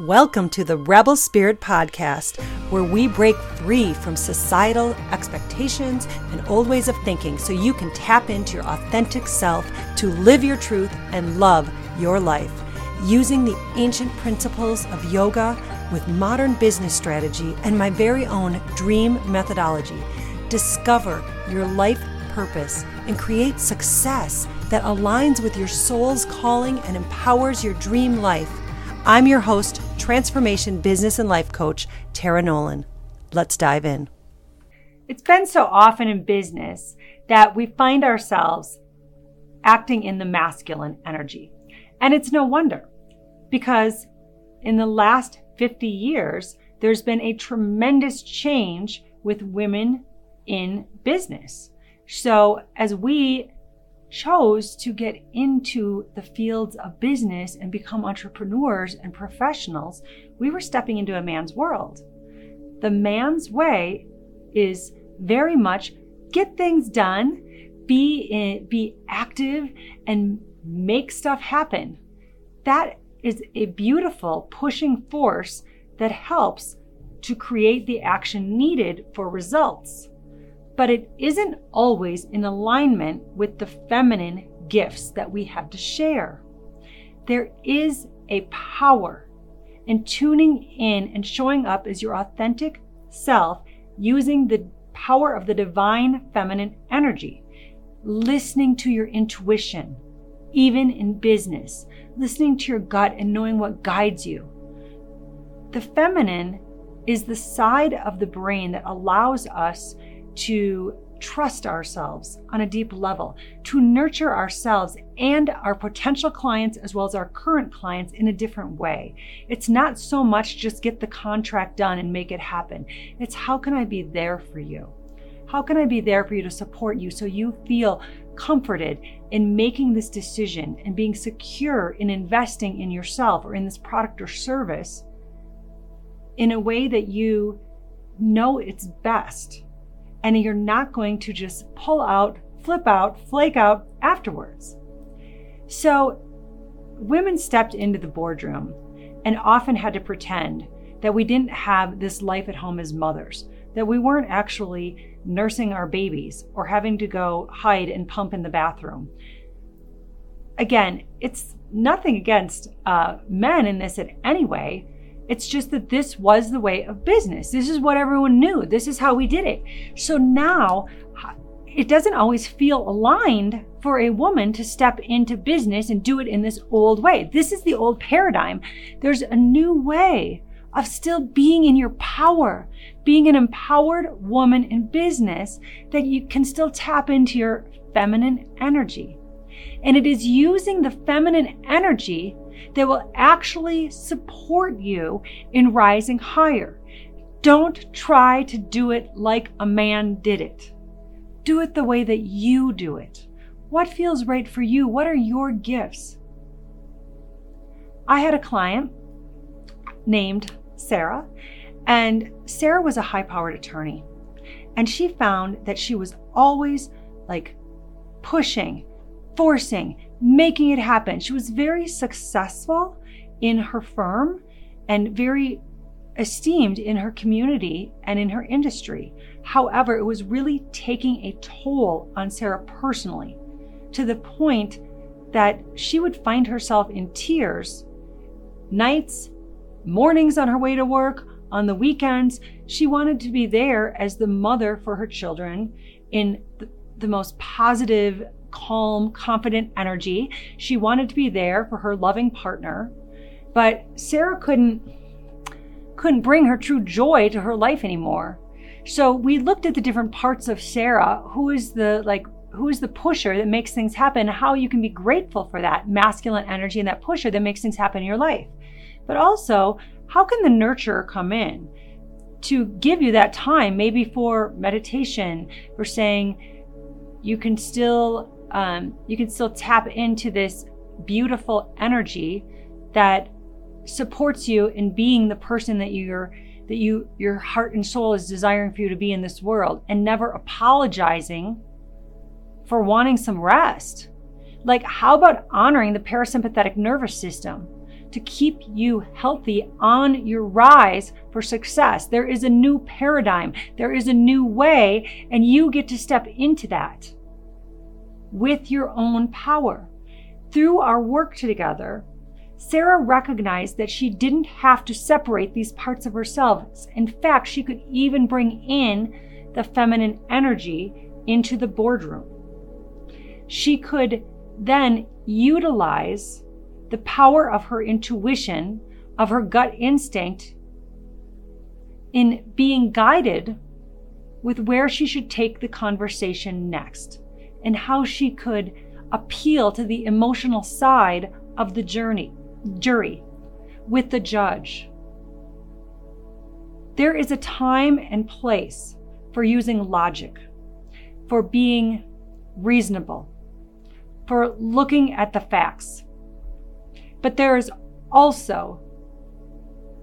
Welcome to the Rebel Spirit Podcast, where we break free from societal expectations and old ways of thinking so you can tap into your authentic self to live your truth and love your life. Using the ancient principles of yoga with modern business strategy and my very own dream methodology, discover your life purpose and create success that aligns with your soul's calling and empowers your dream life. I'm your host, transformation business and life coach, Tara Nolan. Let's dive in. It's been so often in business that we find ourselves acting in the masculine energy. And it's no wonder because in the last 50 years, there's been a tremendous change with women in business. So as we chose to get into the fields of business and become entrepreneurs and professionals, we were stepping into a man's world. The man's way is very much get things done, be in, be active and make stuff happen. That is a beautiful pushing force that helps to create the action needed for results but it isn't always in alignment with the feminine gifts that we have to share. There is a power in tuning in and showing up as your authentic self using the power of the divine feminine energy, listening to your intuition, even in business, listening to your gut and knowing what guides you. The feminine is the side of the brain that allows us to trust ourselves on a deep level, to nurture ourselves and our potential clients as well as our current clients in a different way. It's not so much just get the contract done and make it happen. It's how can I be there for you? How can I be there for you to support you so you feel comforted in making this decision and being secure in investing in yourself or in this product or service in a way that you know it's best? And you're not going to just pull out, flip out, flake out afterwards. So, women stepped into the boardroom and often had to pretend that we didn't have this life at home as mothers, that we weren't actually nursing our babies or having to go hide and pump in the bathroom. Again, it's nothing against uh, men in this in any way. It's just that this was the way of business. This is what everyone knew. This is how we did it. So now it doesn't always feel aligned for a woman to step into business and do it in this old way. This is the old paradigm. There's a new way of still being in your power, being an empowered woman in business that you can still tap into your feminine energy. And it is using the feminine energy that will actually support you in rising higher. Don't try to do it like a man did it. Do it the way that you do it. What feels right for you? What are your gifts? I had a client named Sarah, and Sarah was a high powered attorney. And she found that she was always like pushing, forcing, making it happen. She was very successful in her firm and very esteemed in her community and in her industry. However, it was really taking a toll on Sarah personally to the point that she would find herself in tears nights, mornings on her way to work, on the weekends. She wanted to be there as the mother for her children in the, most positive calm, confident energy. She wanted to be there for her loving partner, but Sarah couldn't couldn't bring her true joy to her life anymore. So we looked at the different parts of Sarah, who is the like who is the pusher that makes things happen, how you can be grateful for that masculine energy and that pusher that makes things happen in your life. But also, how can the nurturer come in to give you that time, maybe for meditation, for saying you can still um, you can still tap into this beautiful energy that supports you in being the person that you're that you your heart and soul is desiring for you to be in this world and never apologizing for wanting some rest. Like how about honoring the parasympathetic nervous system to keep you healthy on your rise for success. There is a new paradigm, there is a new way, and you get to step into that with your own power. Through our work together, Sarah recognized that she didn't have to separate these parts of herself. In fact, she could even bring in the feminine energy into the boardroom. She could then utilize the power of her intuition, of her gut instinct, in being guided with where she should take the conversation next and how she could appeal to the emotional side of the journey, jury with the judge. There is a time and place for using logic, for being reasonable, for looking at the facts. But there is also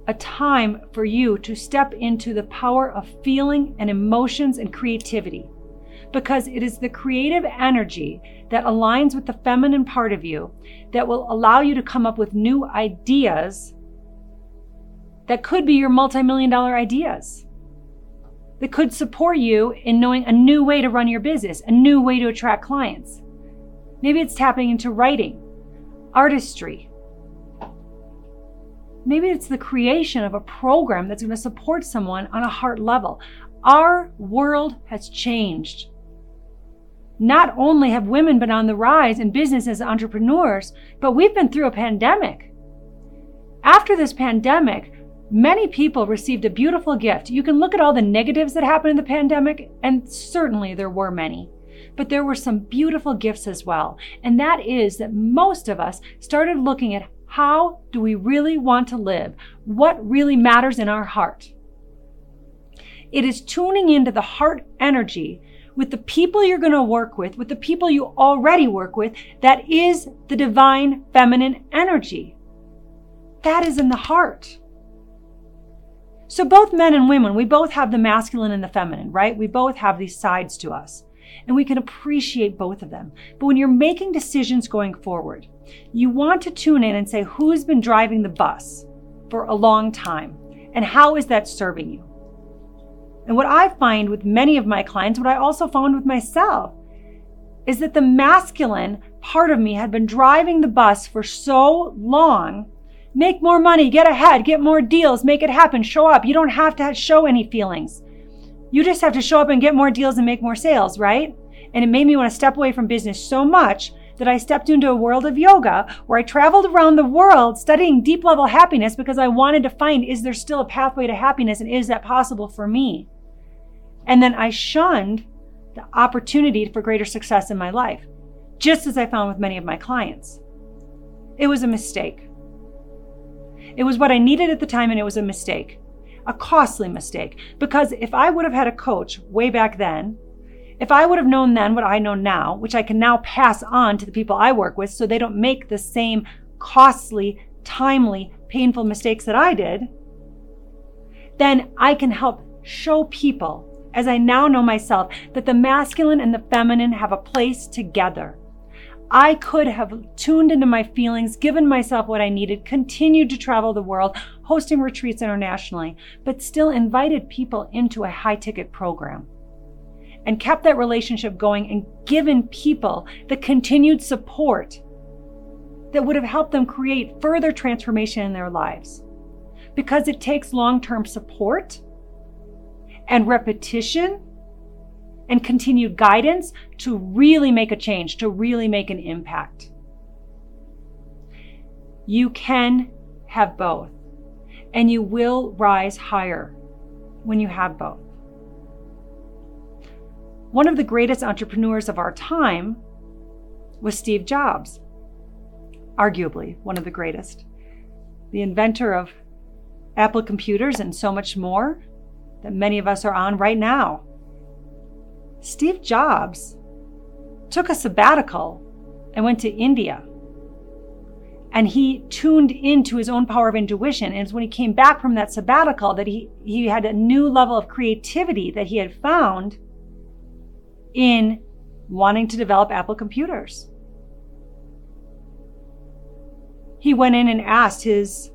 a time for you to step into the power of feeling and emotions and creativity because it is the creative energy that aligns with the feminine part of you that will allow you to come up with new ideas that could be your multi-million dollar ideas that could support you in knowing a new way to run your business, a new way to attract clients. Maybe it's tapping into writing, artistry. Maybe it's the creation of a program that's going to support someone on a heart level. Our world has changed. Not only have women been on the rise in business as entrepreneurs, but we've been through a pandemic. After this pandemic, many people received a beautiful gift. You can look at all the negatives that happened in the pandemic, and certainly there were many. But there were some beautiful gifts as well. And that is that most of us started looking at how do we really want to live? What really matters in our heart? It is tuning into the heart energy with the people you're going to work with, with the people you already work with, that is the divine feminine energy. That is in the heart. So, both men and women, we both have the masculine and the feminine, right? We both have these sides to us, and we can appreciate both of them. But when you're making decisions going forward, you want to tune in and say, who's been driving the bus for a long time? And how is that serving you? And what I find with many of my clients, what I also found with myself, is that the masculine part of me had been driving the bus for so long. Make more money, get ahead, get more deals, make it happen, show up. You don't have to show any feelings. You just have to show up and get more deals and make more sales, right? And it made me want to step away from business so much that I stepped into a world of yoga where I traveled around the world studying deep level happiness because I wanted to find is there still a pathway to happiness and is that possible for me? And then I shunned the opportunity for greater success in my life, just as I found with many of my clients. It was a mistake. It was what I needed at the time, and it was a mistake, a costly mistake. Because if I would have had a coach way back then, if I would have known then what I know now, which I can now pass on to the people I work with so they don't make the same costly, timely, painful mistakes that I did, then I can help show people as I now know myself, that the masculine and the feminine have a place together. I could have tuned into my feelings, given myself what I needed, continued to travel the world, hosting retreats internationally, but still invited people into a high ticket program and kept that relationship going and given people the continued support that would have helped them create further transformation in their lives. Because it takes long term support and repetition and continued guidance to really make a change, to really make an impact. You can have both, and you will rise higher when you have both. One of the greatest entrepreneurs of our time was Steve Jobs, arguably one of the greatest. The inventor of Apple computers and so much more, that many of us are on right now. Steve Jobs took a sabbatical and went to India. And he tuned into his own power of intuition. And it's when he came back from that sabbatical that he, he had a new level of creativity that he had found in wanting to develop Apple computers. he went in and asked his,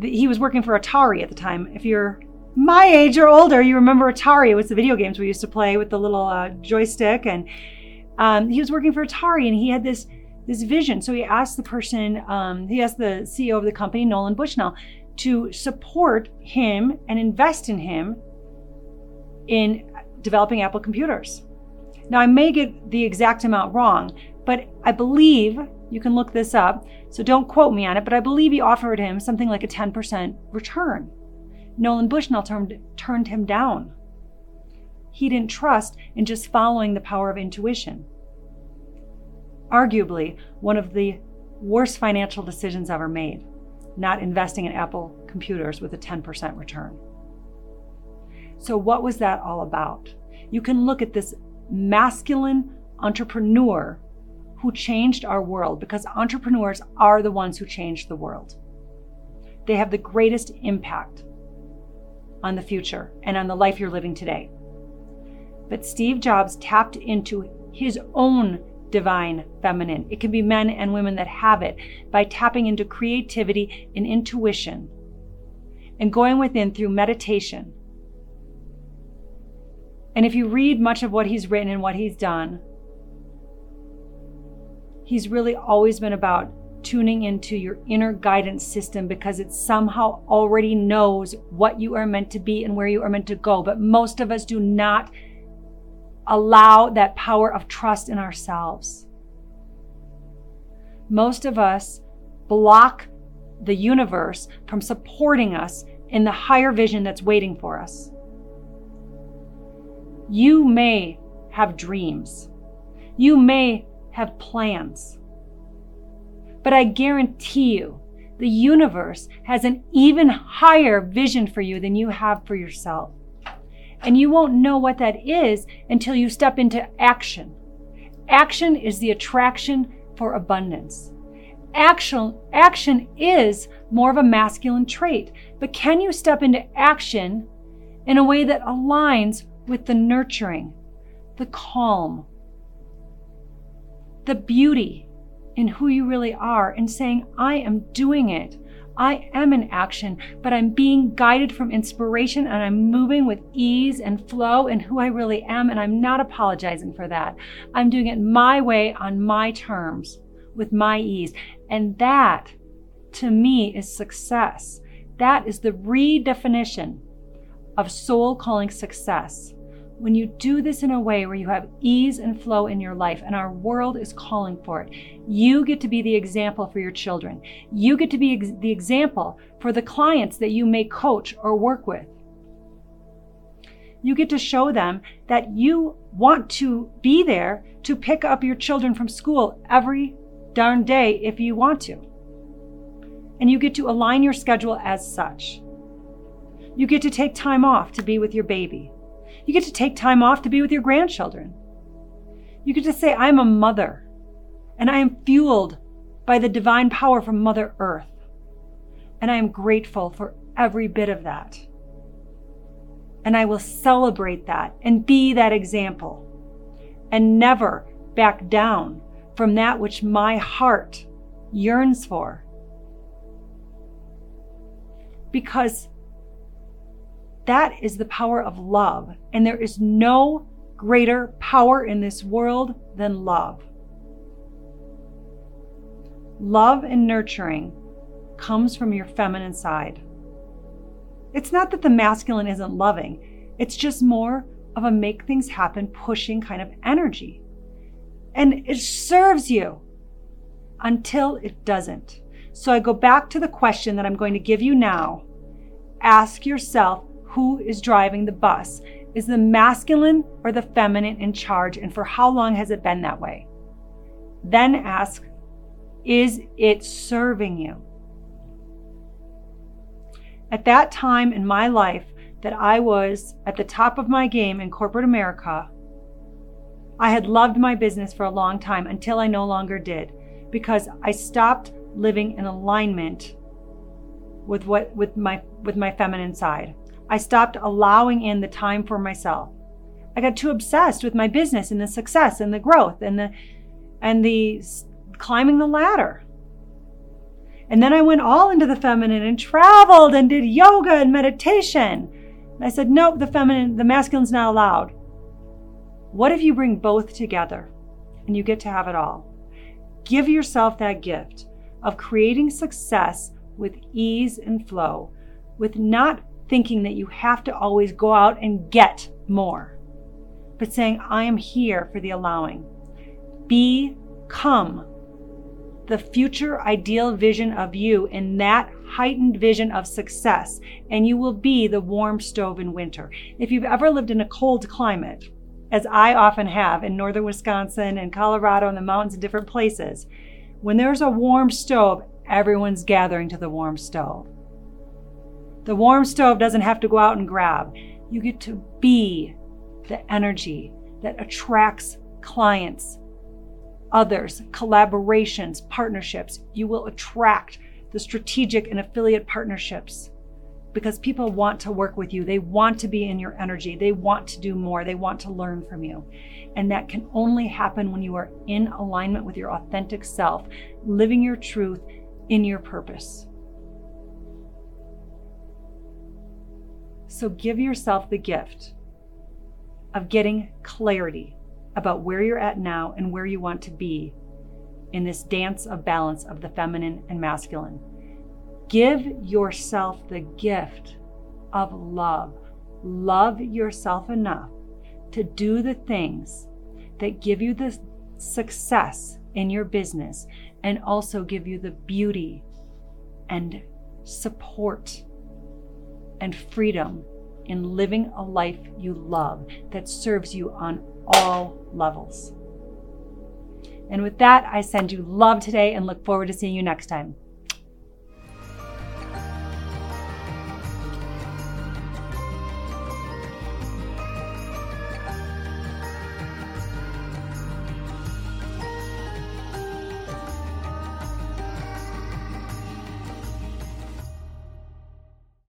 he was working for Atari at the time. If you're my age or older, you remember Atari. It was the video games we used to play with the little uh, joystick. And um, he was working for Atari and he had this this vision. So he asked the person, um, he asked the CEO of the company, Nolan Bushnell, to support him and invest in him in developing Apple computers. Now, I may get the exact amount wrong, but I believe you can look this up, so don't quote me on it, but I believe he offered him something like a 10% return. Nolan Bushnell turned, turned him down. He didn't trust in just following the power of intuition. Arguably, one of the worst financial decisions ever made, not investing in Apple computers with a 10% return. So, what was that all about? You can look at this masculine entrepreneur who changed our world because entrepreneurs are the ones who change the world. They have the greatest impact on the future and on the life you're living today. But Steve Jobs tapped into his own divine feminine. It can be men and women that have it by tapping into creativity and intuition and going within through meditation. And if you read much of what he's written and what he's done, he's really always been about tuning into your inner guidance system because it somehow already knows what you are meant to be and where you are meant to go. But most of us do not allow that power of trust in ourselves. Most of us block the universe from supporting us in the higher vision that's waiting for us. You may have dreams. You may have plans. But I guarantee you, the universe has an even higher vision for you than you have for yourself. And you won't know what that is until you step into action. Action is the attraction for abundance. Action, action is more of a masculine trait, but can you step into action in a way that aligns with the nurturing, the calm, the beauty in who you really are and saying, I am doing it. I am in action, but I'm being guided from inspiration and I'm moving with ease and flow in who I really am. And I'm not apologizing for that. I'm doing it my way on my terms with my ease. And that to me is success. That is the redefinition of soul calling success when you do this in a way where you have ease and flow in your life, and our world is calling for it, you get to be the example for your children. You get to be ex- the example for the clients that you may coach or work with. You get to show them that you want to be there to pick up your children from school every darn day if you want to. And you get to align your schedule as such. You get to take time off to be with your baby. You get to take time off to be with your grandchildren. You get to say, I'm a mother and I am fueled by the divine power from Mother Earth. And I am grateful for every bit of that. And I will celebrate that and be that example and never back down from that which my heart yearns for. Because that is the power of love. And there is no greater power in this world than love. Love and nurturing comes from your feminine side. It's not that the masculine isn't loving, it's just more of a make things happen, pushing kind of energy. And it serves you until it doesn't. So I go back to the question that I'm going to give you now. Ask yourself who is driving the bus. Is the masculine or the feminine in charge, and for how long has it been that way? Then ask, is it serving you? At that time in my life that I was at the top of my game in corporate America, I had loved my business for a long time until I no longer did because I stopped living in alignment with what with my with my feminine side. I stopped allowing in the time for myself. I got too obsessed with my business and the success and the growth and the and the climbing the ladder. And then I went all into the feminine and traveled and did yoga and meditation. And I said, nope, the feminine, the masculine's not allowed. What if you bring both together and you get to have it all? Give yourself that gift of creating success with ease and flow, with not thinking that you have to always go out and get more, but saying, I am here for the allowing. Become the future ideal vision of you in that heightened vision of success, and you will be the warm stove in winter. If you've ever lived in a cold climate, as I often have in northern Wisconsin and Colorado and the mountains and different places, when there's a warm stove, everyone's gathering to the warm stove. The warm stove doesn't have to go out and grab. You get to be the energy that attracts clients, others, collaborations, partnerships. You will attract the strategic and affiliate partnerships because people want to work with you. They want to be in your energy. They want to do more. They want to learn from you. And that can only happen when you are in alignment with your authentic self, living your truth in your purpose. So give yourself the gift of getting clarity about where you're at now and where you want to be in this dance of balance of the feminine and masculine. Give yourself the gift of love. Love yourself enough to do the things that give you the success in your business and also give you the beauty and support and freedom in living a life you love that serves you on all levels. And with that, I send you love today and look forward to seeing you next time.